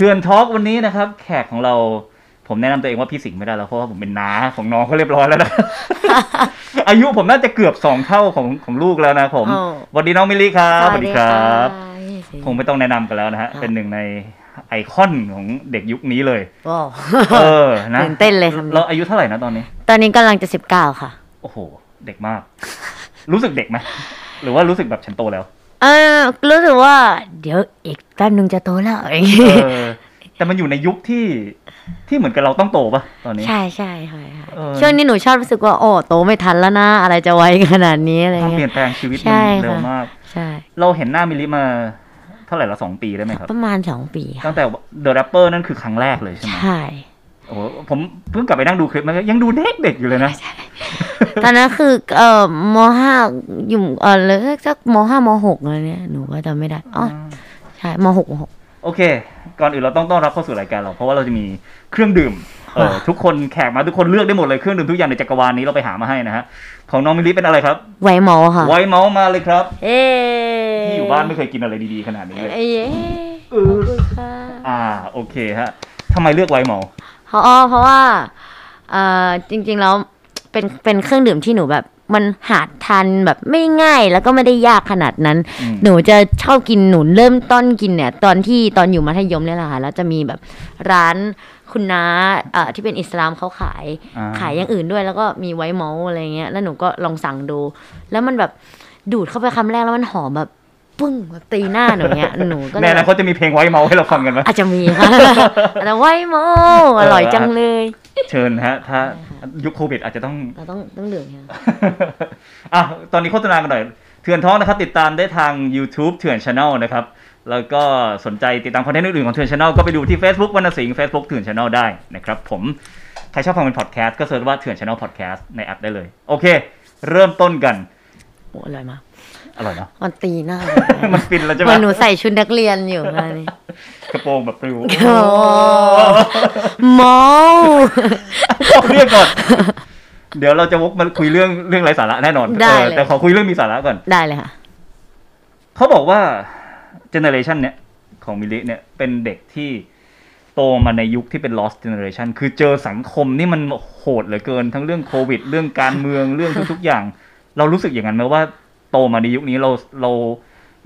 เถื่อนทอล์กวันนี้นะครับ แขกของเราผมแนะนำตัวเองว่าพี่สิงห์ไม่ได้แล้วเพราะว่าผมเป็นน้าของน้องเขาเรียบร้อยแล้วนะ อายุผมน่าจะเกือบสองเท่าของของลูกแล้วนะผมโอ้สวัสดีน้องมิลลี่ครับสวัสดีครับคงไม่ต้องแนะนำกันแล้วนะฮะครับเป็นหนึ่งในไอคอนของเด็กยุคนี้เลยว้าวเออนะตื่นเต้นเลยครับเราอายุเท่าไหร่นะตอนนี้ ตอนนี้กำลังจะสิบเก้าค่ะ โอ้โห เด็กมาก รู้สึกเด็กไหมหรือว่ารู้สึกแบบฉันโตแล้ว เออรู้สึกว่า เดี๋ยวอีกแป๊บนึงจะโตแล้วอย่างเองี้อแต่มันอยู่ในยุคที่ที่เหมือนกับเราต้องโตปะตอนนี้ ใช่ใช่ใช่ค่ะเออช่วงนี้หนูชอบรู้สึกว่าโอ้โตไม่ทันแล้วนะ อะไรจะไวขนาดนี้อะไรความเปลี่เงี้ยยนแปลงชีวิตใช่มันเร็วค่ะมาก ใช่ เราเห็นหน้ามิลลิมาเท่าไหร่ละสองปีได้ไหมครับ ประมาณสองปีค่ะตั้งแต่ The Rapper นั่นคือครั้งแรกเลยใช่ไหมใช่ โอ้โหผมเพิ่งกลับไปนั่งดูคลิปมันยังดูเด็กเด็กๆอยู่เลยนะ ตอนนั้นคือเอ่อมห้าอยู่เออเลยสักมห้ามหกอะไรเนี่ยหนูก็จำไม่ได้อ๋อใช่มหกมหกโอเค ก่อนอื่นเราต้องต้อนรับเข้าสู่รายการเราเพราะว่าเราจะมีเครื่องดื่มเออว้าทุกคนแขกมาทุกคนเลือกได้หมดเลยเครื่องดื่มทุกอย่างในจักรวาลนี้เราไปหามาให้นะฮะของน้องมิลลิเป็นอะไรครับ ไวหมอค่ะ white mocha มาเลยครับ เอ๊ที่อยู่บ้านไม่เคยกินอะไรดีๆขนาดนี้เลยเอ๊ะเอขอบอคุณค่ะอ่าโอเคฮะทำไมเลือก white mocha เพราะอ๋อเพราะว่าเอ่อจริงๆแล้วเป็นเป็นเครื่องดื่มที่หนูแบบ มันหาทานแบบไม่ง่ายแล้วก็ไม่ได้ยากขนาดนั้นอืมหนูจะชอบกินหนูเริ่มต้นกินเนี่ย ตอนที่ตอนอยู่มัธยมเนี่ยแหละค่ะแล้วจะมีแบบร้านคุณน้าเอ่อที่เป็นอิสลามเขาขายอ่าขายอย่างอื่นด้วย แล้วก็มีไวท์เมาส์อะไรเงี้ยแล้วหนูก็ลองสั่งดู แล้วมันแบบดูดเข้าไปคำแรกแล้วมันหอมแบบ ปึ้งแบบตีหน้าหนูเนี้ยหนูก็เลในยอนาคตจะมีเพลงไวท์เมาส์ให้เราฟังกันไหมอาจจะมีค่ะแต่ไวท์เมาส์อร่อยจังเลย เชิญฮะ ถ้ายุคโควิดอาจจะต้องเราต้องต้องดื่มค่ะอะตอนนี้โฆษณากันหน่อยเถื่อน Talk นะครับ ติดตามได้ทาง YouTube เถื่อน Channel นะครับ แล้วก็สนใจติดตาม content อื่นๆของเถื่อน Channel ก็ไปดูที่ Facebook วรรณสิงห์ Facebook เถื่อนชาแนลได้นะครับผมใครชอบฟังเป็นพอดแคสต์ก็ search ว่าเถื่อน Channel พอดแคสต์ในแอปได้เลย โอเค เริ่มต้นกันโอ้อร่อยมาก อร่อยเนาะมันตีหน้า มันฟินแล้วใช่เหไหมมือนหนูใส่ชุดนักเรียนอยู่ค่ะนี่กระโปรงแบบปลิวโอ้เมาขอเรียกก่อน เดี๋ยวเราจะวกมาคุยเรื่องเรื่องไรสาระแน่นอนได้เออเลยแต่ขอคุยเรื่องมีสาระก่อน ได้เลยค่ะ เขาบอกว่าเจเนอเรชันเนี้ยของมิลลิเนี่ยเป็นเด็กที่โตมาในยุคที่เป็น lost generation คือเจอสังคมนี่มันโหดเหลือเกิน ทั้งเรื่องโควิด เรื่องการเมืองเรื่องทุกๆอย่าง เรารู้สึกอย่างนั้นไหมว่า โตมาในยุคนี้เราเรา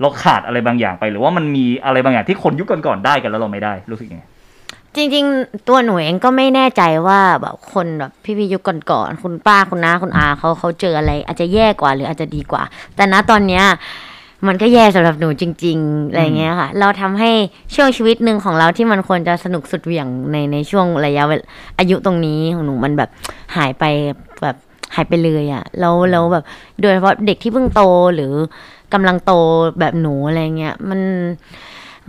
เราขาดอะไรบางอย่างไป หรือว่ามันมีอะไรบางอย่างที่คนยุคก่อนๆได้กันแล้วเราไม่ได้รู้สึกยังไงจริง ๆ ตัวหนูเองก็ไม่แน่ใจว่าแบบคนแบบพี่ๆยุคก่อนๆคุณป้าคุณน้าคุณอาเขาเขาเจออะไร อาจจะแย่กว่าหรืออาจจะดีกว่า แต่ณตอนเนี้ยมันก็แย่สำหรับหนูจริง ๆ อะไรเงี้ยค่ะ เราทำให้ช่วงชีวิตหนึ่งของเราที่มันควรจะสนุกสุดเหวี่ยงในในช่วงระยะอายุตรงนี้ของหนูมันแบบหายไปแบบ หายไปเลยอะ่ะแล้วแล้วแบบโดยเฉพาะเด็กที่เพิ่งโตหรือกำลังโตแบบหนูอะไรเงี้ยมัน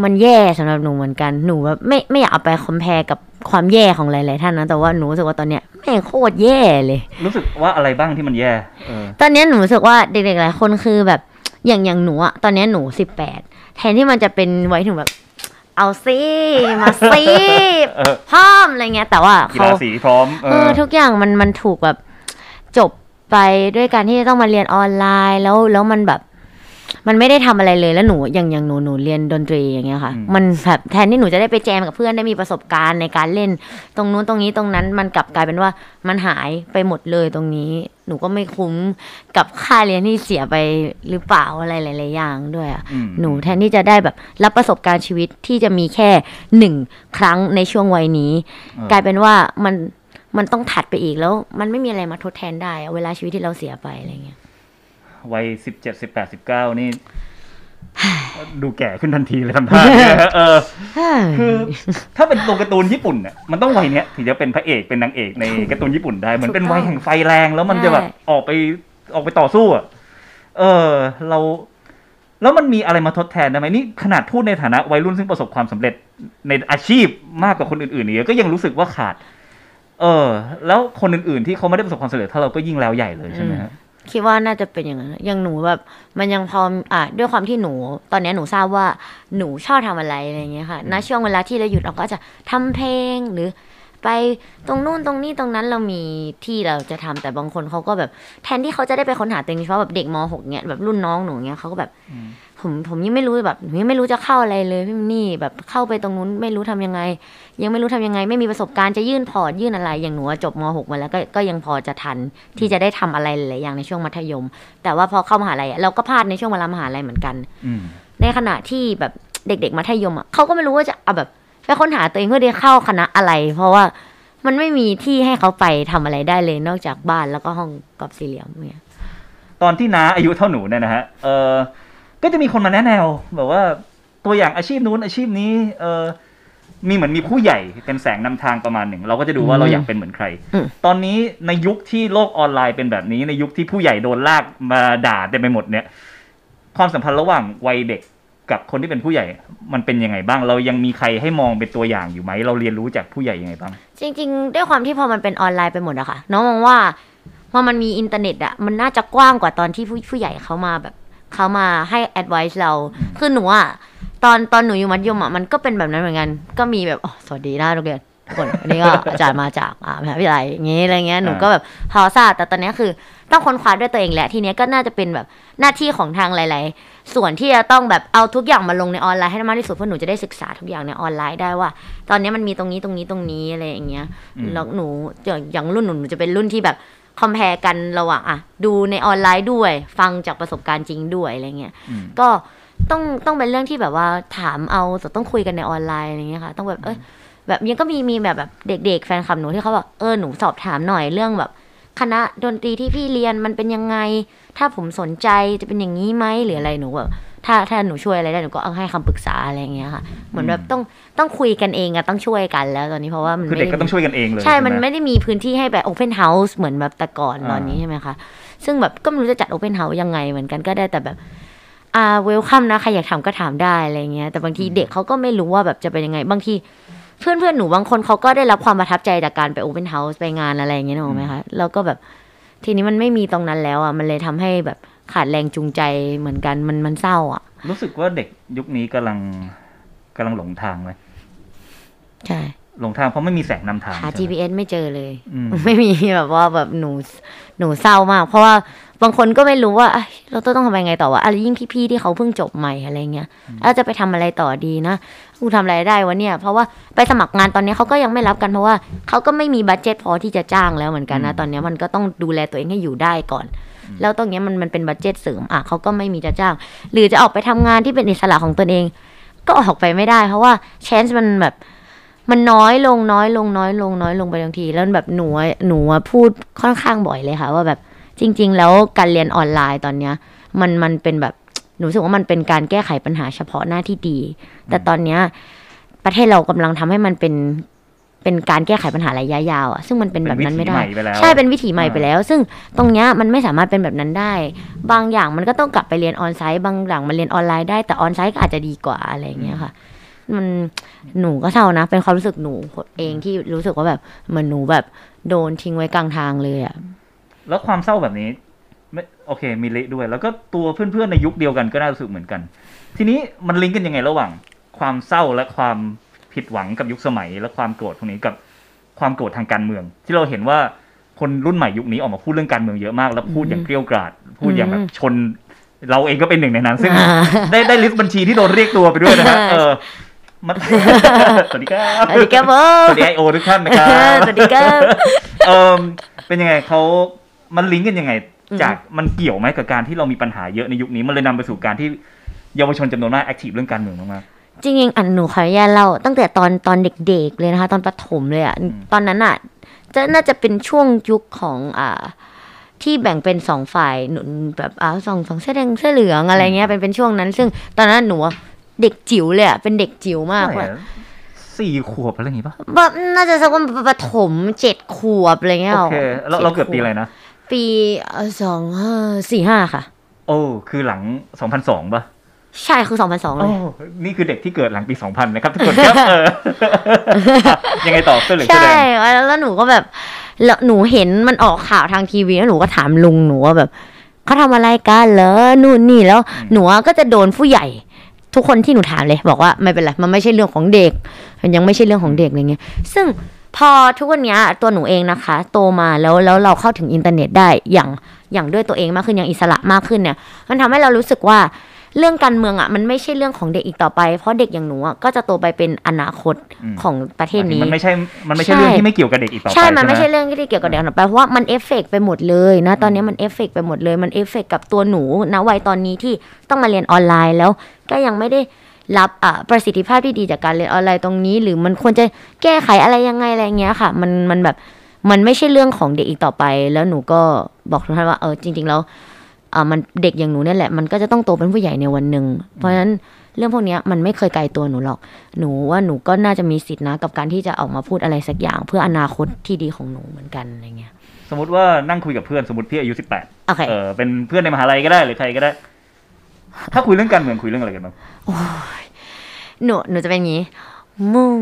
มันแย่สำหรับหนูเหมือนกันหนูแบบไม่ไม่อยากเอาไปคอมเพลกับความแย่ของหลาย ๆ ท่านนะแต่ว่าหนูรู้สึกว่าตอนเนี้ยแม่งโคตรแย่เลย รู้สึกว่าอะไรบ้างที่มันแย่เออตอนเนี้ยหนูรู้สึกว่าเด็ก ๆ หลายคนคือแบบอย่างอย่างหนูอะตอนเนี้ยหนูสิบแปดแทนที่มันจะเป็นไว้ถึงแบบเอาซิมาซิเออพร้อมอะไรเงี้ยแต่ว่ากีเขาฬาสีพร้อมเอเอออทุกอย่างมันมันถูกแบบ จบไปด้วยการที่จะต้องมาเรียนออนไลน์แล้วแล้วมันแบบ มันไม่ได้ทำอะไรเลยแล้วหนูอย่างอย่างหนูหนูเรียนดนตรีอย่างเงี้ยค่ะอืมมันแบบแทนที่หนูจะได้ไปแจมกับเพื่อนได้มีประสบการณ์ในการเล่น ตรงนู้นตรงนี้ตรงนั้นมันกลับกลายเป็นว่ามันหายไปหมดเลยตรงนี้ หนูก็ไม่คุ้มกับค่าเรียนที่เสียไปหรือเปล่าอะไรหลายๆอย่างด้วยอะอืมหนูแทนที่จะได้แบบรับประสบการณ์ชีวิตที่จะมีแค่หนึ่งครั้งในช่วงวัยนี้เออกลายเป็นว่ามัน มันต้องถัดไปอีกแล้ว มันไม่มีอะไรมาทดแทนได้อะเวลาชีวิตที่เราเสียไปอะไรเงี้ยวัยสิบเจ็ดสิบแปดสิบเก้านี่ ดูแก่ขึ้นทันทีเลยทำท่าเนี่ยเออคือถ้าเป็นตัวการ์ตูนญี่ปุ่นเนี่ยมันต้องวัยเนี้ยถึงจะเป็นพระเอกเป็นนางเอกในการ์ตูนญี่ปุ่นได้เหมือนเป็นวัยแห่งไฟแรงแล้วมันจะแบบออกไปออกไปต่อสู้อะเออ เรา แล้วมันมีอะไรมาทดแทนได้ไหมนี่ขนาดพูดในฐานะวัยรุ่นซึ่งประสบความสำเร็จในอาชีพมากกว่าคนอื่นๆเนี่ยก็ยังรู้สึกว่าขาด เออ แล้วคนอื่นๆที่เขาไม่ได้ประสบความสำเร็จเท่าเราก็ยิ่งแล้วใหญ่เลยใช่ไหมฮะคิดว่าน่าจะเป็นอย่างนั้นอย่างหนูแบบ มันยังพออะด้วยความที่หนู ตอนเนี้ยหนูทราบว่าหนูชอบทำอะไรอะไรเงี้ยค่ะณช่วงเวลาที่เราหยุดเราก็จะทำเพลงหรือไปไปตรงนู่นตรงนี้ตรงนั้นเรามีที่เราจะทำแต่บางคนเขาก็แบบ แทนที่เขาจะได้ไปค้นหาตัวเองเฉพาะแบบเด็กมหกเนี่ยแบบรุ่นน้องหนูเนี่ยเขาก็แบบอืม ผมผมยังไม่รู้แบบผมยังไม่รู้จะเข้าอะไรเลยพี่มินนี่แบบเข้าไปตรงนู้นไม่รู้ทำยังไง ยังไม่รู้ทำยังไง ไม่มีประสบการณ์จะยื่นพอร์ตยื่นอะไร อย่างหนูอะจบม .6 มาแล้วก็ก็ยังพอจะทันที่จะได้ทำอะไรหลายๆอย่างในช่วงมัธยม แต่ว่าพอเข้ามหาลัยอะเราก็พลาดในช่วงเวลามหาลัยเหมือนกันอืมในขณะที่แบบเด็ก ๆ มัธยมอะเขาก็ไม่รู้ว่าจะเอาแบบไปค้นหาตัวเองเพื่อได้เข้าคณะอะไร เพราะว่ามันไม่มีที่ให้เขาไปทำอะไรได้เลยนอกจากบ้านแล้วก็ห้องกรอบสี่เหลี่ยมเนี่ยตอนที่น้าอายุเท่าหนูเนี่ยนะฮะเออ ก็จะมีคนมาแนะแนวแบบว่าตัวอย่างอาชีพนู้นอาชีพนี้ เออมีเหมือนมีผู้ใหญ่เป็นแสงนำทางประมาณหนึ่ง เราก็จะดูว่าเราอยากเป็นเหมือนใคร ตอนนี้ในยุคที่โลกออนไลน์เป็นแบบนี้ในยุคที่ผู้ใหญ่โดนลากมาด่าเต็มไปหมดเนี่ย ความสัมพันธ์ระหว่างวัยเด็กกับคนที่เป็นผู้ใหญ่มันเป็นยังไงบ้าง เรายังมีใครให้มองเป็นตัวอย่างอยู่ไหม เราเรียนรู้จากผู้ใหญ่ยังไงบ้าง จริง ๆ ด้วยความที่พอมันเป็นออนไลน์ไปหมดอะค่ะน้องมองว่าพอมันมีอินเทอร์เน็ตอะมันน่าจะกว้างกว่าตอนที่ผู้ผู้ใหญ่เขามาแบบ เขามาให้ advice เรา คือหนูอะตอนตอนหนูอยู่มัธยมอะมันก็เป็นแบบนั้นเหมือนกัน ก็มีแบบอ๋อสวัสดีนะนักเรียนทุกคนอันนี้ก็อาจารย์มาจากอ่ามหาวิทยาลัยอย่างงี้อะไรเงี้ยหนูก็แบบพอทราบแต่ตอนเนี้ยคือต้องค้นคว้าด้วยตัวเองแหละทีเนี้ยก็น่าจะเป็นแบบหน้าที่ของทางหลาย ๆ ส่วนที่จะต้องแบบเอาทุกอย่างมาลงในออนไลน์ให้ได้มากที่สุดเพื่อหนูจะได้ศึกษาทุกอย่างในออนไลน์ได้ว่า ตอนนี้มันมีตรงนี้ตรงนี้ตรงนี้อะไรอย่างเงี้ยอืมแล้วหนูอย่างอย่างรุ่นหนูหนูจะเป็นรุ่นที่แบบ คอมเพลกันระหว่างอะดูในออนไลน์ด้วย ฟังจากประสบการณ์จริงด้วยอะไรเงี้ยอืมก็ต้องต้องเป็นเรื่องที่แบบว่าถามเอาแต่ต้องคุยกันในออนไลน์อะไรเงี้ยค่ะ ต้องแบบเอ้ยแบบยังก็มีมีแบบแบบเด็ก ๆ แฟนคลับหนูที่เขาแบบเออหนูสอบถามหน่อยเรื่องแบบ คณะดนตรีที่พี่เรียนมันเป็นยังไง ถ้าผมสนใจจะเป็นอย่างนี้ไหมหรืออะไรหนูแบบ ถ้าถ้าหนูช่วยอะไรได้หนูก็เอาให้คำปรึกษาอะไรอย่างเงี้ยค่ะ เหมือนแบบต้องต้องคุยกันเองอะต้องช่วยกันแล้วตอนนี้เพราะว่ามันคือไม่เด็กได้ก็ต้องช่วยกันเองเลยใช่ มันไหไม่ได้มีพื้นที่ให้แบบ open house เหมือนแบบแต่ก่อนอ่าตอนนี้ใช่ไหมคะ ซึ่งแบบก็ไม่รู้จะจัด open house ยังไงเหมือนกันก็ได้แต่แบบอ่า welcome นะใครอยากถามก็ถามได้อะไรเงี้ยแต่บางทีเด็กเขาก็ไม่รู้ว่าแบบจะเป็นยังไง บางทีเพื่อนเพื่อนๆหนูบางคนเขาก็ได้รับความประทับใจจากการไปโอเพนเฮาส์ไปงานอะไรอย่างเงี้ยนึกออกไหมคะแล้วก็แบบทีนี้มันไม่มีตรงนั้นแล้วอะมันเลยทำให้แบบ ขาดแรงจูงใจเหมือนกันมันมันเศร้าอะ รู้สึกว่าเด็กยุคนี้กำลังกำลังหลงทางไหมใช่หลงทางเพราะไม่มีแสงนำทางหาใช่ไหม GPS ไม่เจอเลยอืมไม่มีแบบว่าแบบหนูหนูเศร้ามาก เพราะว่า บางคนก็ไม่รู้ว่าเอ้ยเราต้องทำยังไงต่อวะอะไรยิ่งพี่ๆที่เขาเพิ่งจบใหม่อะไรเงี้ยแล้วจะไปทำอะไรต่อดีนะกูทำอะไรได้วะเนี่ย เพราะว่าไปสมัครงานตอนนี้เขาก็ยังไม่รับกันเพราะว่าเขาก็ไม่มี budget พอที่จะจ้างแล้วเหมือนกันนะอืมตอนนี้มันก็ต้องดูแลตัวเองให้อยู่ได้ก่อน แล้วตรงเนี้ยมันมันเป็น budget เสริมอะเขาก็ไม่มีจะจ้าง หรือจะออกไปทำงานที่เป็นอิสระของตนเอง ก็ออกไปไม่ได้ เพราะว่าชน c e มันแบบมันน้อยลงน้อยลงน้อยลงน้อยลงไปบางที แล้วแบบหนูอะหนูอะพูดค่อนข้างบ่อยเลยค่ะ ว่าแบบ จริง ๆ แล้วการเรียนออนไลน์ตอนเนี้ย มันมันเป็นแบบหนูรู้สึกว่ามันเป็นการแก้ไขปัญหาเฉพาะหน้าที่ดี แต่ตอนเนี้ยประเทศเรากำลังทำให้มันเป็นเป็นการแก้ไขปัญหาระยะยาวอะซึ่งมันเป็นแบบนั้นไม่ได้เป็นวิถีใหม่ไปแล้วใช่เป็นวิถีใหม่อ่าไปแล้ว ซึ่งตรงเนี้ยมันไม่สามารถเป็นแบบนั้นได้ บางอย่างมันก็ต้องกลับไปเรียนออนไซต์บางอย่างมันเรียนออนไลน์ได้แต่ออนไซต์ก็อาจจะดีกว่าอะไรอย่างเงี้ยค่ะ มันหนูก็เศร้านะ เป็นความรู้สึกหนูเองที่รู้สึกว่าแบบเหมือนหนูแบบโดนทิ้งไว้กลางทางเลยอะ แล้วความเศร้าแบบนี้ไม่โอเค มิลลิด้วย แล้วก็ตัวเพื่อนๆในยุคเดียวกันก็น่ารู้สึกเหมือนกัน ทีนี้มันลิงก์กันยังไงระหว่าง ความเศร้าและความผิดหวังกับยุคสมัย และความโกรธตรงนี้กับความโกรธทางการเมือง ที่เราเห็นว่าคนรุ่นใหม่ยุคนี้ออกมาพูดเรื่องการเมืองเยอะมาก แล้วพูดอย่างเกรี้ยวกราด พูดอย่างแบบชน เราเองก็เป็นหนึ่งในนั้น ซึ่งได้ได้ list บัญชีที่โดนเรียกตัวไปด้วยนะฮะเออมันสวัสดีครับสวัสดีครับผมสวัสดีไอโอทุกท่านนะครับสวัสดีครับเออเป็นยังไงเขา มันลิงก์กันยังไงอืมจากมันเกี่ยวไหมกับการที่เรามีปัญหาเยอะในยุคนี้ มันเลยนำไปสู่การที่เยาวชนจำนวนมากแอคทีฟเรื่องการเมืองมากจริงๆอันหนูขออนุญาตเล่าตั้งแต่ตอนตอนเด็กๆเลยนะคะ ตอนประถมเลยอะตอนนั้นอะจะน่าจะเป็นช่วงยุคของอ่าที่แบ่งเป็นสองฝ่ายหนุนแบบอ่าสองสองเสื้อแดงเสื้อเหลืองอะไรเงี้ยเป็นเป็นช่วงนั้น ซึ่งตอนนั้นหนูอะเด็กจิ๋วเลยอะเป็นเด็กจิ๋วๆมากเท่าไหร่ว่าอะสี่ขวบอะไรอย่างงี้ปะแบบน่าจะสักว่าประถมเจ็ดขวบอะไรเงี้ยโอเคเราเราเกิดปีอะไรนะ ปีสองห้าสี่ห้าค่ะ โอ้คือหลัง2002ป่ะใช่คือสองพันสองเลโอ้ยนี่คือเด็กที่เกิดหลังปี2000นะครับทุกคนครับเออยังไงต่อเสื้อเหลืองเสื้อใช่แดงแล้วแล้วหนูก็แบบแล้วหนูเห็นมันออกข่าวทางทีวีแล้วหนูก็ถามลุงหนูว่าแบบเขาทำอะไรกันเหรอนู่นนี่แล้วหนูอะก็จะโดนผู้ใหญ่ ทุกคนที่หนูถามเลย บอกว่าไม่เป็นไรมันไม่ใช่เรื่องของเด็ก มันยังไม่ใช่เรื่องของเด็กอะไรเงี้ยซึ่ง พอทุกวันเนี้ยตัวหนูเองนะคะ โตมาแล้วแล้วเราเข้าถึงอินเทอร์เน็ตได้อย่างอย่างด้วยตัวเองมากขึ้นอย่างอิสระมากขึ้นเนี่ย มันทำให้เรารู้สึกว่าเรื่องการเมืองอะมันไม่ใช่เรื่องของเด็กอีกต่อไป เพราะเด็กอย่างหนูอะก็จะโตไปเป็นอนาคตอืมของประเทศนี้ มันไม่ใช่ มันไม่ใช่ใช่เรื่องที่ไม่เกี่ยวกับเด็กอีกต่อไปใช่ มันไม่หใช่เรื่องที่เกี่ยวกับเด็กต่อไปเพราะว่ามันเอฟเฟกต์ไปหมดเลยนะตอนนี้มันเอฟเฟกต์ไปหมดเลยมันเอฟเฟกต์กับตัวหนูนะวัยตอนนี้ที่ต้องมาเรียนออนไลน์แล้วก็ยังไม่ได้ รับอะประสิทธิภาพที่ดีจากการเรียนออนไลน์ตรงนี้ หรือมันควรจะแก้ไขอะไรยังไงอะไรเงี้ยค่ะ มันมันแบบมันไม่ใช่เรื่องของเด็กอีกต่อไป แล้วหนูก็บอกทุกท่านว่าเออจริง ๆ แล้วอ่ามันเด็กอย่างหนูเนี่ยแหละมันก็จะต้องโตเป็นผู้ใหญ่ในวันหนึ่งเพราะฉะนั้นเรื่องพวกเนี้ยมันไม่เคยไกลตัวหนูหรอก หนูว่าหนูก็น่าจะมีสิทธินะ กับการที่จะออกมาพูดอะไรสักอย่าง เพื่ออนาคตที่ดีของหนูเหมือนกันอะไรเงี้ย สมมติว่านั่งคุยกับเพื่อนสมมติพี่อายุสิบแปดโอเคเออเป็นเพื่อนในมหาลัยก็ได้หรือใครก็ได้ ถ้าคุยเรื่องการเมืองคุยเรื่องอะไรกันบ้างหนูหนูจะเป็นอย่างนี้ มึง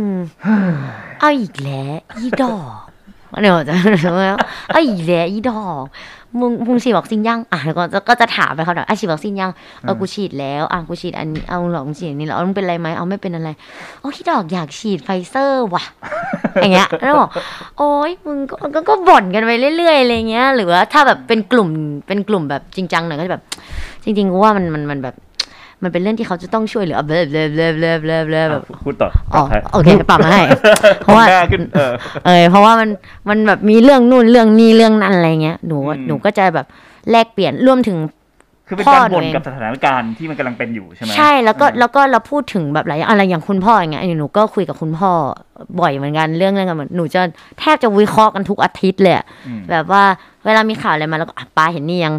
เอาอีกแล้วอีดอกเดี๋ยวจะเอาอีกแล้วอีดอกมึงมึงฉีดวัคซีนยังอะแล้วก็จะก็จะถามไปเขาหน่อยอะฉีดวัคซีนยังเออกูฉีดแล้วอะกูฉีดอันนี้เอาหรอมึงฉีดอันนี้แล้วมึงเป็นอะไรไหมเอาไม่เป็นอะไรโอ้พี่ดอกอยากฉีดไฟเซอร์ว่ะอย่างเงี้ยแล้วบอกโอ้ยมึงก็ก็ก็บ่นกันไปเรื่อยๆอะไรเงี้ย หรือว่าถ้าแบบเป็นกลุ่มเป็นกลุ่มแบบจริงจังหน่อยก็จะแบบ จริงๆกูว่ามันมันมันแบบ มันเป็นเรื่องที่เขาจะต้องช่วยเหลือ blah blah blah blah blah blah แบบพูดต่ออ๋อต่อโอเคปรับมาให้เพราะว่าหน้ขึ้นเออเออเพราะว่ามันมันแบบมีเรื่องนู่นเรื่องนี้เรื่องนั้นอะไรเงี้ยหนูว่าอืมหนูก็จะแบบแลกเปลี่ยนรวมถึงคือเป็นพ่อการบ่นตัวเองกับสถานการณ์ที่มันกำลังเป็นอยู่ใช่ไหมใช่แล้วก็เออแล้วก็เราพูดถึงแบบหลายอย่างอะไรอย่างคุณพ่ออย่างเงี้ยหนูก็คุยกับคุณพ่อบ่อยเหมือนกันเรื่องเรื่องกันเหมือนหนูจะแทบจะวิเคราะห์กันทุกอาทิตย์เลยอะอืมแบบว่าเวลามีข่าวอะไรมาแล้วก็อะป้าเห็นนี่ยัง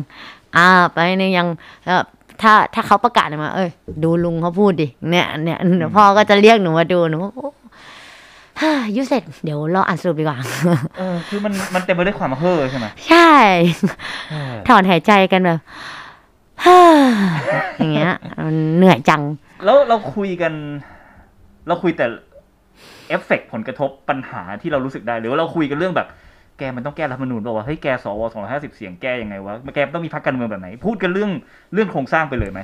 อ่าป้าเห็นนี่ยังแล้วถ้าถ้าเขาประกาศออกมา เอ้ย ดูลุงเขาพูดดิ เนี่ยเนี่ยเดี๋ยวพ่อก็จะเรียกหนูมาดูหนูก็โอ้ฮ่ายุเสร็จเดี๋ยวเราอ่านสรุปดีกว่า เออ คือมันมันเต็มไปด้วยความเฮ่อใช่ไหมใช่เออถอนหายใจกันแบบฮ่าอย่างเงี้ยมันเหนื่อยจัง แล้วเราคุยกัน เราคุยแต่เอฟเฟกต์ผลกระทบปัญหาที่เรารู้สึกได้ หรือว่าเราคุยกันเรื่องแบบ แกมันต้องแก้รัฐธรรมนูญบอกว่าวะเฮ้ยแกสวสองร้อยห้าสิบเสียงแก้ยังไงวะแกมันต้องมีพรรคการเมืองแบบไหน พูดกันเรื่องเรื่องโครงสร้างไปเลยไหม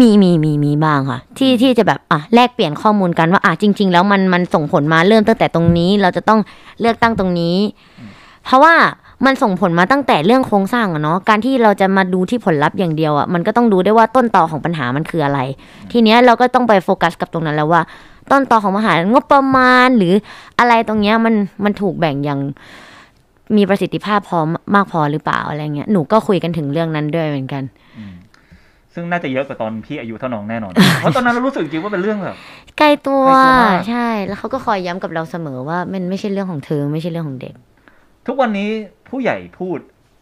มีมีมีมีบ้างค่ะ ที่ที่จะแบบอะแลกเปลี่ยนข้อมูลกันว่าอะจริง ๆ แล้วมันมันส่งผลมาเริ่มตั้งแต่ตรงนี้ เราจะต้องเลือกตั้งตรงนี้ เพราะว่ามันส่งผลมาตั้งแต่เรื่องโครงสร้างอะเนาะการที่เราจะมาดูที่ผลลัพธ์อย่างเดียวอะมันก็ต้องดูได้ว่าต้นตอของปัญหามันคืออะไร ทีเนี้ยเราก็ต้องไปโฟกัสกับตรงนั้นแล้วว่า ต้นตอของปัญหางบประมาณหรืออะไรตรงเนี้ยมันมันถูกแบ่งอย่าง มีประสิทธิภาพพอมากพอหรือเปล่าอะไรเงี้ยหนูก็คุยกันถึงเรื่องนั้นด้วยเหมือนกันอืมซึ่งน่าจะเยอะกว่าตอนพี่อายุเท่าน้องแน่นอน เพราะตอนนั้นเรารู้สึกจริงๆว่าเป็นเรื่องแบบใกล้ตัวใกล้ตัวมากใช่ แล้วเขาก็คอยย้ำกับเราเสมอว่ามันไม่ใช่เรื่องของเธอไม่ใช่เรื่องของเด็ก ทุกวันนี้ผู้ใหญ่พูด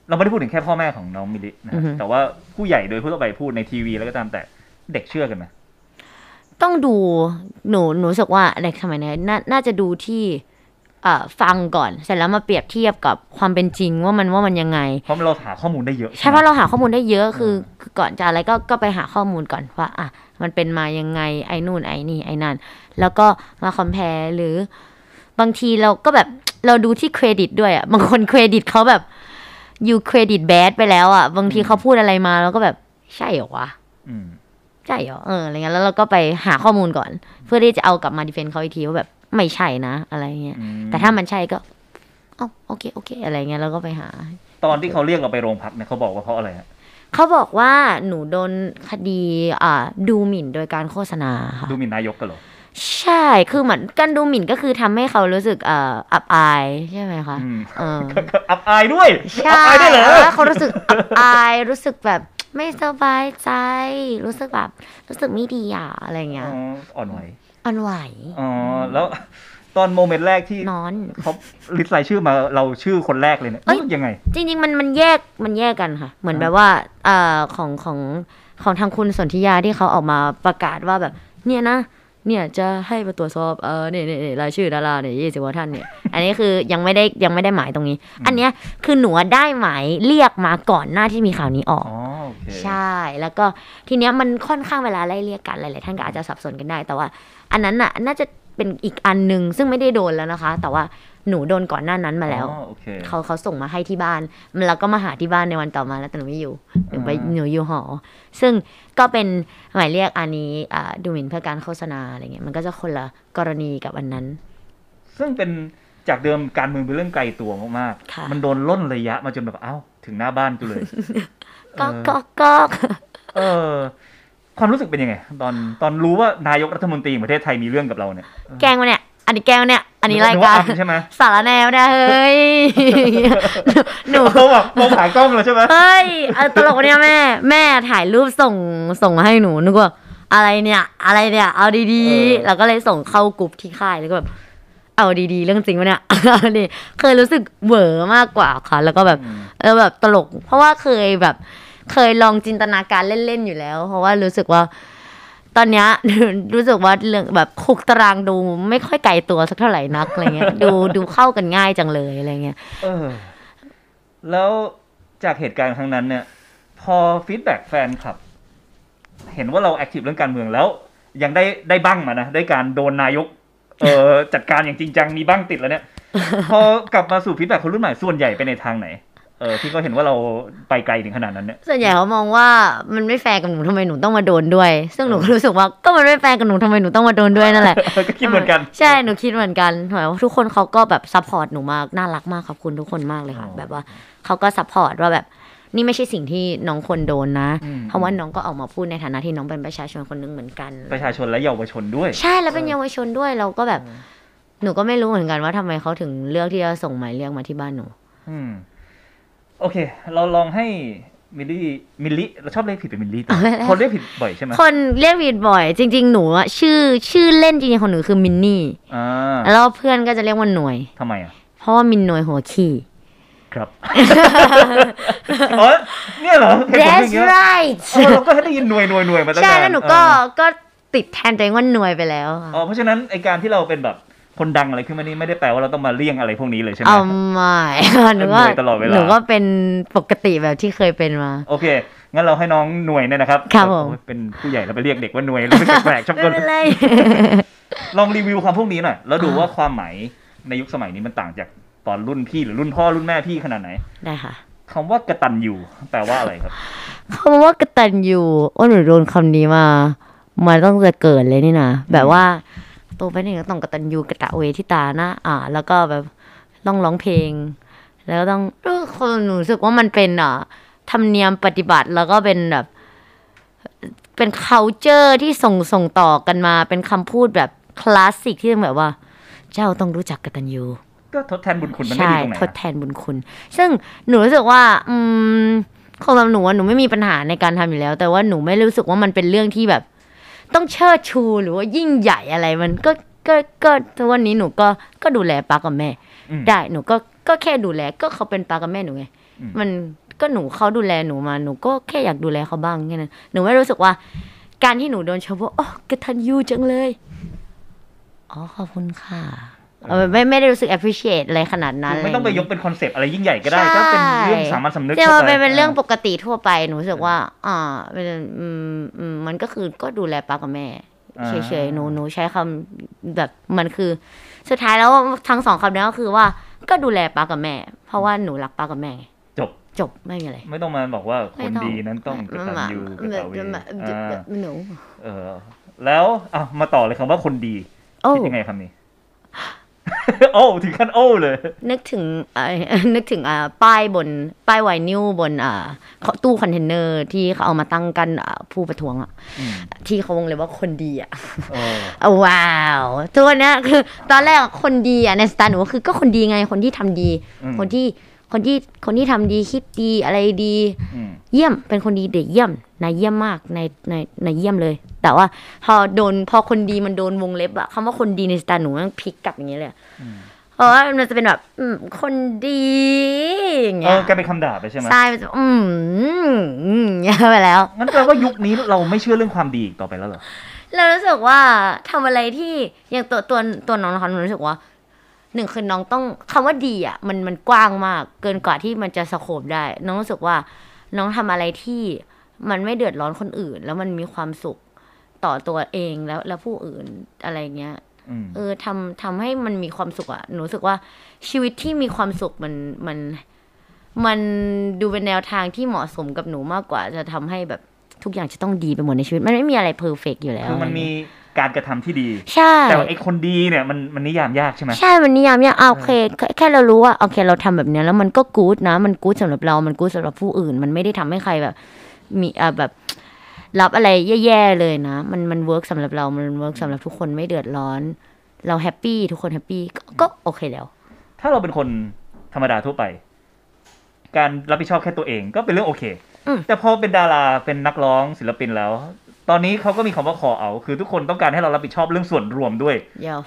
เราไม่ได้พูดถึงแค่พ่อแม่ของน้องมิลินะอือฮึแต่ว่าผู้ใหญ่โดยทั่วไปพูดในทีวีแล้วก็ตามแต่เด็กเชื่อกันไหมต้องดูหนูหนูรู้สึกว่าเด็กสมัยนี้น่าน่าจะดูที่เอ่อ ฟังก่อน เสร็จแล้วมาเปรียบเทียบกับความเป็นจริงว่ามันว่ามันยังไง เพราะเราหาข้อมูลได้เยอะ ใช่เพราะเราหาข้อมูลได้เยอะคือเออคือก่อนจะอะไรก็ก็ไปหาข้อมูลก่อนว่าอะมันเป็นมายังไงไอ้นู่นไอ้นี่ไอ้นั่น แล้วก็มา compare หรือบางทีเราก็แบบเราดูที่เครดิตด้วยอะบางคนเครดิตเขาแบบอยู่เครดิต bad ไปแล้วอะบางทีเขาพูดอะไรมาเราก็แบบใช่เหรอวะอืมใช่เหรอเอออะไรเงี้ยแล้วเราก็ไปหาข้อมูลก่อน เพื่อที่จะเอากลับมา defend เขาอีกทีว่าแบบ ไม่ใช่นะ อะไรเงี้ยอืมแต่ถ้ามันใช่ก็อ๋อโอเคโอเค อะไรเงี้ยเราก็ไปหา ตอนที่เขาเรียกเราไปโรงพักเนี่ยเขาบอกว่าเพราะอะไรฮะเขาบอกว่าหนูโดนคดีอ่าดูหมิ่นโดยการโฆษณาค่ะดูหมิ่นนายกกันเหรอใช่ คือเหมือนการดูหมิ่นก็คือทำให้เขารู้สึกเอ่ออับอายใช่ไหมคะอืมเอออับอายด้วยใช่อับอายด้วยเหรอแล้วเขารู้สึกอับอายรู้สึกแบบไม่สบายใจ รู้สึกแบบ รู้สึกไม่ดีอะอะไรอ๋เงี้ยออ่อนไหว อ่อนไหวอ๋อแล้วตอน moment แรกที่นอนเขา list รายชื่อมาเราชื่อคนแรกเลยเนี่ยเอ้ยรู้สึกยังไง จริง ๆ มันมันแยกมันแยกกันค่ะ เหมือนอ่าแบบว่าเอ่อของของของทางคุณสนธิยาที่เขาออกมาประกาศว่าแบบ เนี่ยนะ เนี่ยจะให้มาตรวจสอบเออเนี่ยเนี่ยเนี่ยรายชื่อดาราเนี่ยยี่สิบกว่าท่านเนี่ย อันนี้คือยังไม่ได้ยังไม่ได้หมายตรงนี้ อันเนี้ยคือหนูได้หมายเรียกมาก่อนหน้าที่มีข่าวนี้ออกอ๋อโอเคใช่ แล้วก็ทีเนี้ยมันค่อนข้างเวลาไล่เรียกกันหลายๆท่านก็อาจจะสับสนกันได้ แต่ว่า อันนั้นน่ะน่าจะเป็นอีกอันหนึ่งซึ่งไม่ได้โดนแล้วนะคะ แต่ว่า หนูโดนก่อนหน้านั้นมาแล้วอ๋อโอเคเขาเขาส่งมาให้ที่บ้านแล้วก็มาหาที่บ้านในวันต่อมาแล้วแต่หนูไม่อยู่หนูไปอ่าหนูอยู่หอ ซึ่งก็เป็นหมายเรียกอันนี้อ่าดูหมิ่นเพื่อการโฆษณาอะไรเงี้ยมันก็จะคนละกรณีกับอันนั้น ซึ่งเป็นจากเดิมการเมืองเป็นเรื่องไกลตัวมากค่ะๆมันโดนล่นระยะมาจนแบบเอ้า ถึงหน้าบ้านกูเลยก็ก็ก็เออความรู้สึกเป็นยังไง ตอนตอนรู้ว่านายกรัฐมนตรีแห่งประเทศไทยมีเรื่องกับเราเนี่ย แกล้งมาเนี่ย อันนี้แกล้งมาเนี่ย อันนี้รายนึการว่อำใช่ไหมสารแนวเนี่ยเฮ้ย หนูเขาแบบมองผ่านกล้องเลยใช่ไหมเฮ้ยเอาตลกเนี่ยแม่ แม่ถ่ายรูปส่งส่งมาให้หนูนึกว่าอะไรเนี่ย อะไรเนี่ย เอาดีๆ แล้วก็เลยส่งเข้ากลุ่มที่ค่ายแล้วก็แบบเอาดีๆ เรื่องจริงวะเนี่ยเอาดิเคยรู้สึกเหวอมากกว่าค่ะ แล้วก็แบบอืมเออแบบตลก เพราะว่าเคยแบบ เคยลองจินตนาการเล่นๆอยู่แล้ว เพราะว่ารู้สึกว่า ตอนเนี้ยรู้สึกว่าเรื่องแบบคุกตะรางดูไม่ค่อยไกลตัวสักเท่าไหร่นักอะไรเงี้ย ดูดูเข้ากันง่ายจังเลยอะไรเงี้ยเออแล้วจากเหตุการณ์ครั้งนั้นเนี่ย พอ feedback แฟนคลับ เห็นว่าเรา active เรื่องการเมืองแล้ว ยังได้ได้บ้างมานะได้การโดนนายก เออจัดการอย่างจริงจังมีบ้างติดแล้วเนี่ย พอกลับมาสู่ feedback คนรุ่นใหม่ส่วนใหญ่ไปในทางไหน เออที่เขาเห็นว่าเราไปไกลถึงขนาดนั้นเนี่ยส่วนใหญ่เขามองว่ามันไม่แฟร์กับหนูทำไมหนูต้องมาโดนด้วย ซึ่งหนูก็รู้สึกว่าก็มันไม่แฟร์กับหนูทำไมหนูต้องมาโดนด้วยนั่นแหละก็คิดเหมือนกันใช่หนูคิดเหมือนกันหมายว่าทุกคนเขาก็แบบ support หนูมากน่ารักมากขอบคุณทุกคนมากเลยค่ะอ๋อแบบว่าเขาก็ support ว่าแบบนี่ไม่ใช่สิ่งที่น้องควรโดนนะอืมเพราะว่าน้องก็ออกมาพูดในฐานะที่น้องเป็นประชาชนคนหนึ่งเหมือนกัน ประชาชนและเยาวชนด้วย ใช่แล้วเป็นเยาวชนด้วยเราก็แบบหนูก็ไม่รู้เหมือนกันว่าทำไมเขาถึงเลือกที่จะส่งหมายเรียกมาที่บ้านหนู อืม โอเค เราลองให้มิลลี่มิลลี่เราชอบเรียกผิดเป็นมิลลี่แต่เอาไม่ได้คนเรียกผิดบ่อยใช่ไหมคนเรียกผิดบ่อย จริง ๆ หนูอะชื่อชื่อเล่นจริงๆของหนูคือมินนี่อ่าแล้วเพื่อนก็จะเรียกว่าหน่วยทำไมอะเพราะว่ามินหน่วยหัวขี้ครับอ๋อเนี่ยเหรอเหตุผลอย่าง That's เงี้ย right เออเราก็ได้ยินหน่วยหน่วยหน่วยมาตั้งใช่นานแล้วหนูก็เออก็ติดแทนตัวเองว่าหน่วยไปแล้วค่ะอ๋อเพราะฉะนั้นไอการที่เราเป็นแบบ คนดังอะไรขึ้นมานี่ไม่ได้แปลว่าเราต้องมาเลี่ยงอะไรพวกนี้เลยใช่ไหมเอาไม่หนูก็หน่วยตลอดเวลาหนูก็เป็นปกติแบบที่เคยเป็นมา โอเค งั้นเราให้น้องหน่วยเนี่ยนะครับครับผมโอ้ยเป็นผู้ใหญ่แล้วไปเรียกเด็กว่าหน่วยแล้วไม่แปลกๆชอบไม่คนเป็นไรลองรีวิวคำพวกนี้หน่อยแล้วดูว่าความหมายในยุคสมัยนี้มันต่างจากตอนรุ่นพี่หรือรุ่นพ่อรุ่นแม่พี่ขนาดไหนได้ค่ะคำว่ากตันยูแปลว่าอะไรครับคำว่ากตัญญูว่าหนูโดนคำนี้มามาต้องจะเกิดเลยนี่นะแบบว่า โตไปนี่ก็ต้องกตัญญูกะตะเวทิตานะอ่า แล้วก็แบบต้องร้องเพลง แล้วก็ต้องเออคนหนูรู้สึกว่ามันเป็นอ่าธรรมเนียมปฏิบัติแล้วก็เป็นแบบ เป็น culture ที่ส่งส่งต่อกันมา เป็นคำพูดแบบคลาสสิกที่แบบว่า เจ้าต้องรู้จักกตัญญูก็ทดแทนบุญคุณมันไม่ใช่ดีตรงไหนทดแทนบุญคุณ ซึ่งหนูรู้สึกว่า อืมของสำหรับหนูอะหนูไม่มีปัญหาในการทำอยู่แล้ว แต่ว่าหนูไม่รู้สึกว่ามันเป็นเรื่องที่แบบ ต้องเชิดชูหรือว่ายิ่งใหญ่อะไรมันก็ก็ก็ทุกวันนี้หนูก็ก็ดูแลป้ากับแม่อืมได้หนูก็ก็แค่ดูแลก็เขาเป็นป้ากับแม่หนูไงอืมมันก็หนูเขาดูแลหนูมาหนูก็แค่อยากดูแลเขาบ้างแค่นั้นหนูไม่รู้สึกว่า การที่หนูโดนชมว่าอ๋อกระทันยูจังเลย อ๋อขอบคุณค่ะ เออไม่ไม่ได้รู้สึก appreciate อะไรขนาดนั้นคือไม่ต้องไปะรยย่ากเป็นคอนเซปต์อะไรยิ่งใหญ่ก็ได้ก็เป็นเรื่องสามัญสำนึกใช่ว่าทั่วไปเป็นเป็นเรื่องปกติทั่วไปหนูรู้สึกว่า อ่าเป็นอืมอืมมันก็คือก็ดูแลป้ากับแม่อ่าเฉยๆหนูหนูใช้คำแบบมันคือ สุดท้ายแล้วทั้งสองคำนี้ก็คือว่าก็ดูแลป้ากับแม่ เพราะว่าหนูรักป้ากับแม่ไงจบจบไม่มีอะไรไม่ต้องมาบอกว่าคไม่นต้องดีนั้นต้องกตัญญูกตเวแบบอ่าแบบหนูเออ แล้วอะมาต่อเลยคำว่าคนดีโอ้คิดยังไงคำนี้ โอ้ถึงขั้นโอ้เลย นึกถึงเอ่อนึกถึงอ่าป้ายบน ป้ายไวนิลบนอ่าตู้คอนเทนเนอร์ที่เขาเอามาตั้งกันอ่าผู้ประท้วงอะอืมที่เขาวงเลยว่าคนดีอะเออเอาว้าวทุกวันเนี้ยคือ ตอนแรกอะคนดีอะในสไตล์หนูก็คือก็คนดีไงคนที่ทำดีอืมคนที่ คนที่คนที่ทำดีคิดดีอะไรดีอืมเยี่ยมเป็นคนดีเด็กเยี่ยมนายเยี่ยมมากในในในเยี่ยมเลย แต่ว่าพอโดนพอคนดีมันโดนวงเล็บอะคำว่าคนดีในสไตล์หนูมันพลิกกลับอย่างเงี้ยเลยอะอืมเพราะว่ามันจะเป็นแบบอืมคนดีอย่างเอเงี้ยอกลายเป็นคำด่าไปใช่ไหมใช่มันจะอืมอืมอย่างเงี้ยไปแล้วงั้นแปลว่ายุคนี้เราไม่เชื่อเรื่องความดีอีกต่อไปแล้วเหรอเรารู้สึกว่าทำอะไรที่อย่างตัวตัวตัวน้องนะคะหนูรู้สึกว่า หนึ่งคือน้องต้องคำว่าดีอะมันมันกว้างมาก เกินกว่าที่มันจะสโคบได้ น้องรู้สึกว่าน้องทำอะไรที่มันไม่เดือดร้อนคนอื่น แล้วมันมีความสุขต่อตัวเองแล้วแล้วผู้อื่นอะไรเงี้ยอืมเออทำทำให้มันมีความสุขอะหนูรู้สึกว่าชีวิตที่มีความสุขมันมันมันดูเป็นแนวทางที่เหมาะสมกับหนูมากกว่า จะทำให้แบบทุกอย่างจะต้องดีไปหมดในชีวิต มันไม่มีอะไรเพอร์เฟกอยู่แล้ว คือมันมี การกระทำที่ดี ใช่ แต่ว่าไอ้คนดีเนี่ยมันมันนิยามยากใช่ไหมใช่ มันนิยามยากอะโอเคแค่แค่เรารู้ว่าโอเคเราทำแบบเนี้ยแล้วมันก็กู๊ดนะ มันกู๊ดสำหรับเรา มันกู๊ดสำหรับผู้อื่น มันไม่ได้ทำให้ใครแบบ มีอะแบบรับอะไรแย่ๆเลยนะ มันมัน work สำหรับเรา มัน work สำหรับทุกคนไม่เดือดร้อน เรา happy ทุกคน happy ก็ก็โอเคแล้ว ถ้าเราเป็นคนธรรมดาทั่วไป การรับผิดชอบแค่ตัวเองก็เป็นเรื่องโอเคอืมแต่พอเป็นดาราเป็นนักร้องศิลปินแล้ว ตอนนี้เขาก็มีคำว่าคอเอา คือทุกคนต้องการให้เรารับผิดชอบเรื่องส่วนรวมด้วยเดี๋ยว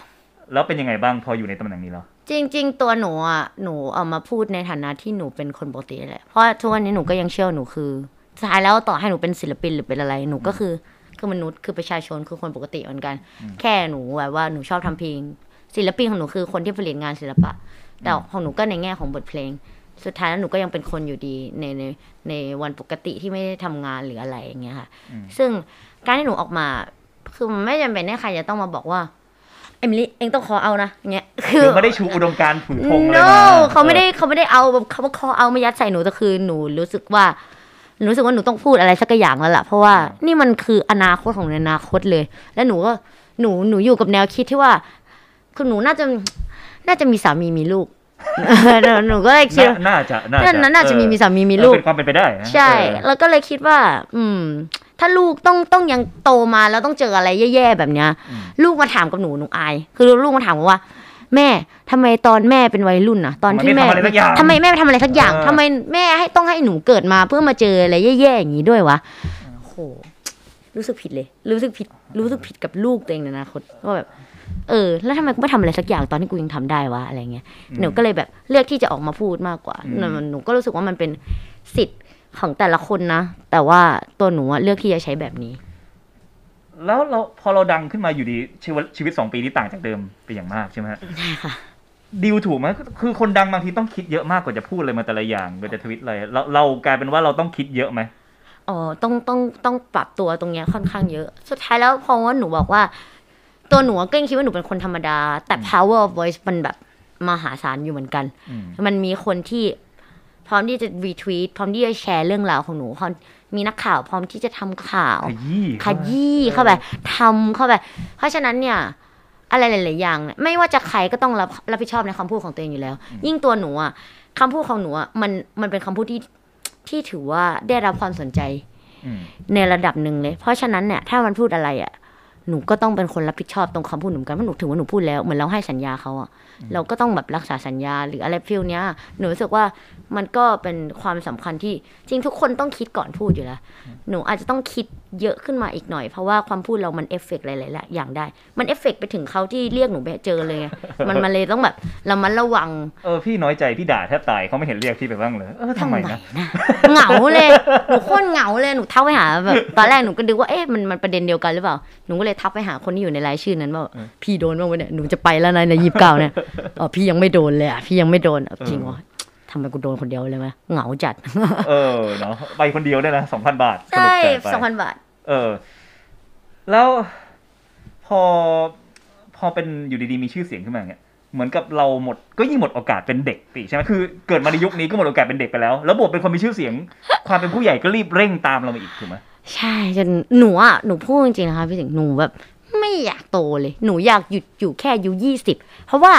แล้วเป็นยังไงบ้างพออยู่ในตำแหน่งนี้แล้ว จริง ๆ ตัวหนูอะหนูเอามาพูดในฐานะที่หนูเป็นคนปกติแหละเพราะทุกวันนี้หนูก็ยังเชื่อว่าหนูคือสุดท้ายแล้วต่อให้หนูเป็นศิลปินหรือเป็นอะไรหนูก็คือคือมนุษย์คือประชาชนคือคนปกติเหมือนกัน แค่หนูแบบว่าหนูชอบทำเพลง ศิลปินของหนูคือคนที่ผลิตงานศิลปะ แต่ของหนูก็ในแง่ของบทเพลง สุดท้ายแล้วหนูก็ยังเป็นคนอยู่ดีในในในวันปกติที่ไม่ได้ทำงานหรืออะไรอย่างเงี้ยค่ะอืมซึ่งการที่หนูออกมา คือมันไม่จำเป็นให้ใครจะต้องมาบอกว่าเอมิลี่เองต้องขอเอานะอย่างเงี้ยคืคืออไม่ได้ชูอุดมการณ์ถือธงอะไร no มาเขาไม่ได้เขาไม่ได้เอาแบบเขาว่าเขาเอามายัดใส่หนูแต่คือหนูรู้สึกว่าหนูรู้สึกว่าหนูต้องพูดอะไรสักอย่างแล้วล่ะเพราะว่านี่มันคืออนาคตของในอนาคตเลย แล้วหนูก็หนูหนูอยู่กับแนวคิดที่ว่า คือหนูน่าจะน่าจะมีสามีมีลูก หนูหนูก็เลยคิดน่าน่าจะน่าน่าจะน่าจะมีมีสามีมีเออลูกเป็นความเป็นไปได้นะใช่เออแล้วก็เลยคิดว่า อืม ถ้าลูกต้องต้องยังโตมาแล้วต้องเจออะไรแย่ๆแบบเนี้ยอืมลูกมาถามกับหนูหนูอาย คือลูกมาถามว่า แม่ทำไมตอนแม่เป็นวัยรุ่นน่ะตอนที่แม่ทำไมไม่ทำอะไรสักอย่างทำไมแม่ไม่ทำอะไรสักอย่างเออทำไมแม่ให้ต้องให้หนูเกิดมาเพื่อมาเจออะไรแย่ๆอย่างนี้ด้วยวะโอ้โหรู้สึกผิดเลย รู้สึกผิด รู้สึกผิดกับลูกตัวเองในอนาคตว่าแบบ เออ แล้วทำไมกูไม่ทำอะไรสักอย่างตอนที่กูยังทำได้วะอะไรเงี้ยหนูก็เลยแบบเลือกที่จะออกมาพูดมากกว่าอืมหนูหนูก็รู้สึกว่ามันเป็นสิทธิ์ของแต่ละคนนะ แต่ว่าตัวหนูอะเลือกที่จะใช้แบบนี้ แล้วเราพอเราดังขึ้นมาอยู่ดีชีวิตชีวิตสองปีนี้ต่างจากเดิมไปอย่างมากใช่ไหมฮะใช่ค่ะดิวถูกไหมคือคนดังบางทีต้องคิดเยอะมากกว่าจะพูดอะไรมาแต่ละอย่างกว่าจะทวิตอะไรเราเรากลายเป็นว่าเราต้องคิดเยอะไหมอ๋อต้องต้องต้องปรับตัวตรงเนี้ยค่อนข้างเยอะ สุดท้ายแล้วพอว่าหนูบอกว่า ตัวหนูก็ยังคิดว่าหนูเป็นคนธรรมดา แต่ power of voice มันแบบมหาศาลอยู่เหมือนกันอืมมันมีคนที่พร้อมที่จะ retweet พร้อมที่จะแชร์เรื่องราวของหนูพร้อมมีนักข่าวพร้อมที่จะทำข่าวขยี้ขยี้เข้าไปทำเข้าไป เพราะฉะนั้นเนี่ย อะไรหลาย ๆ อย่างเนี่ยไม่ว่าจะใครก็ต้องรับรับผิดชอบในคำพูดของตัวเองอยู่แล้ว ยิ่งตัวหนูอะคำพูดของหนูอะมันมันเป็นคำพูดที่ที่ถือว่าได้รับความสนใจอืมในระดับหนึ่งเลย เพราะฉะนั้นเนี่ย ถ้ามันพูดอะไรอะ หนูก็ต้องเป็นคนรับผิดชอบตรงคำพูดหนูกันเพราะหนูถือว่าหนูพูดแล้วเหมือนเราให้สัญญาเขาอะ เราก็ต้องแบบรักษาสัญญาหรืออะไร feel เนี้ยหนูรู้สึกว่ามันก็เป็นความสำคัญที่จริงทุกคนต้องคิดก่อนพูดอยู่แล้วหนูอาจจะต้องคิดเยอะขึ้นมาอีกหน่อย เพราะว่าความพูดเรามันเอฟเฟกต์หลายๆอย่างได้ มันเอฟเฟกต์ไปถึงเขาที่เรียกหนูไปเจอเลยไงมันมันเลยต้องแบบเรามันระวัง เออพี่น้อยใจพี่ด่าแทบตายเขาไม่เห็นเรียกพี่ไปบ้างเลยเออทำไมนะเหงาเลยหนูโคตรเหงาเลยหนูทักไปหาแบบตอนแรกหนูก็นึกว่าเอ๊ะมันมันประเด็นเดียวกันหรือเปล่าหนูก็เลยทักไปหาคนที่อยู่ในรายชื่อนั้นว่าพี่โดนบ้างวะเนี่ยหนูจะไปแล้วนะในยี่สิบเก้าเนี่ยอ๋อพี่ยังไม่โดนเลยอะพี่ยังไม่โดนอะจริงวะทำไมกูโดนคนเดียวเลยไหมเหงาจัด เออเนาะไปคนเดียวได้นะสองพันบาทสรุปใช่จ่ายไปสองพันบาท เออ แล้วพอพอเป็นอยู่ดีๆมีชื่อเสียงขึ้นมาเนี่ยเหมือนกับเราหมดก็ยิ่งหมดโอกาสเป็นเด็กปีใช่ไหมคือเกิดมาในยุคนี้ก็หมดโอกาสเป็นเด็กไปแล้ว แล้วบทเป็นคนมีชื่อเสียง ความเป็นผู้ใหญ่ก็รีบเร่งตามเรามาอีกถูกไหมใช่จนหนูอะหนูพูดจริงๆนะคะพี่สิงห์หนูแบบ ไม่อยากโตเลย หนูอยากหยุดอยู่แค่อายุยี่สิบเพราะว่า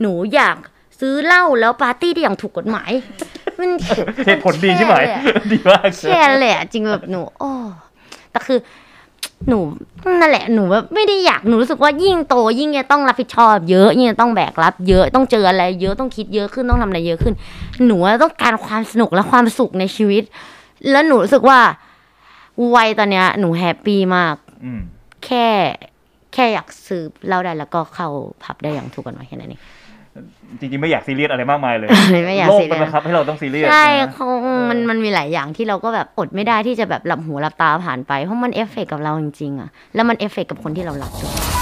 หนูอยากซื้อเหล้าแล้วปาร์ตี้ได้อย่างถูกกฎหมาย มันเหตุผลดีใช่ไหมแค่เลยอะดีมากแค่นั้นแหละจริงแบบหนูโอ้แต่คือ หนูนั่นแหละหนูแบบไม่ได้อยากหนูรู้สึกว่ายิ่งโต ยิ่งจะต้องรับผิดชอบ เยอะยิ่งจะต้องแบกรับ เยอะต้องเจออะไร เยอะต้องคิดเยอะขึ้นต้องทำอะไรเยอะขึ้น หนูอะต้องการความสนุกและความสุขในชีวิต แล้วหนูรู้สึกว่าวัยตอนเนี้ย หนู happy มาก อืม แค่แค่อยากซื้อเหล้าได้แล้วก็เข้าผับได้อย่างถูกกฎหมายแค่นั้นเองจริงๆ ไม่อยากซีเรียสอะไรมากมายเลยไม่อยากโลกมันบังคับให้เราต้องซีเรียสใช่นะคงมันมันมีหลายอย่างที่เราก็แบบอดไม่ได้ที่จะแบบหลับหูหลับตาผ่านไปเพราะมันเอฟเฟกต์กับเราจริงๆอะแล้วมันเอฟเฟกต์กับคนที่เรารักด้วย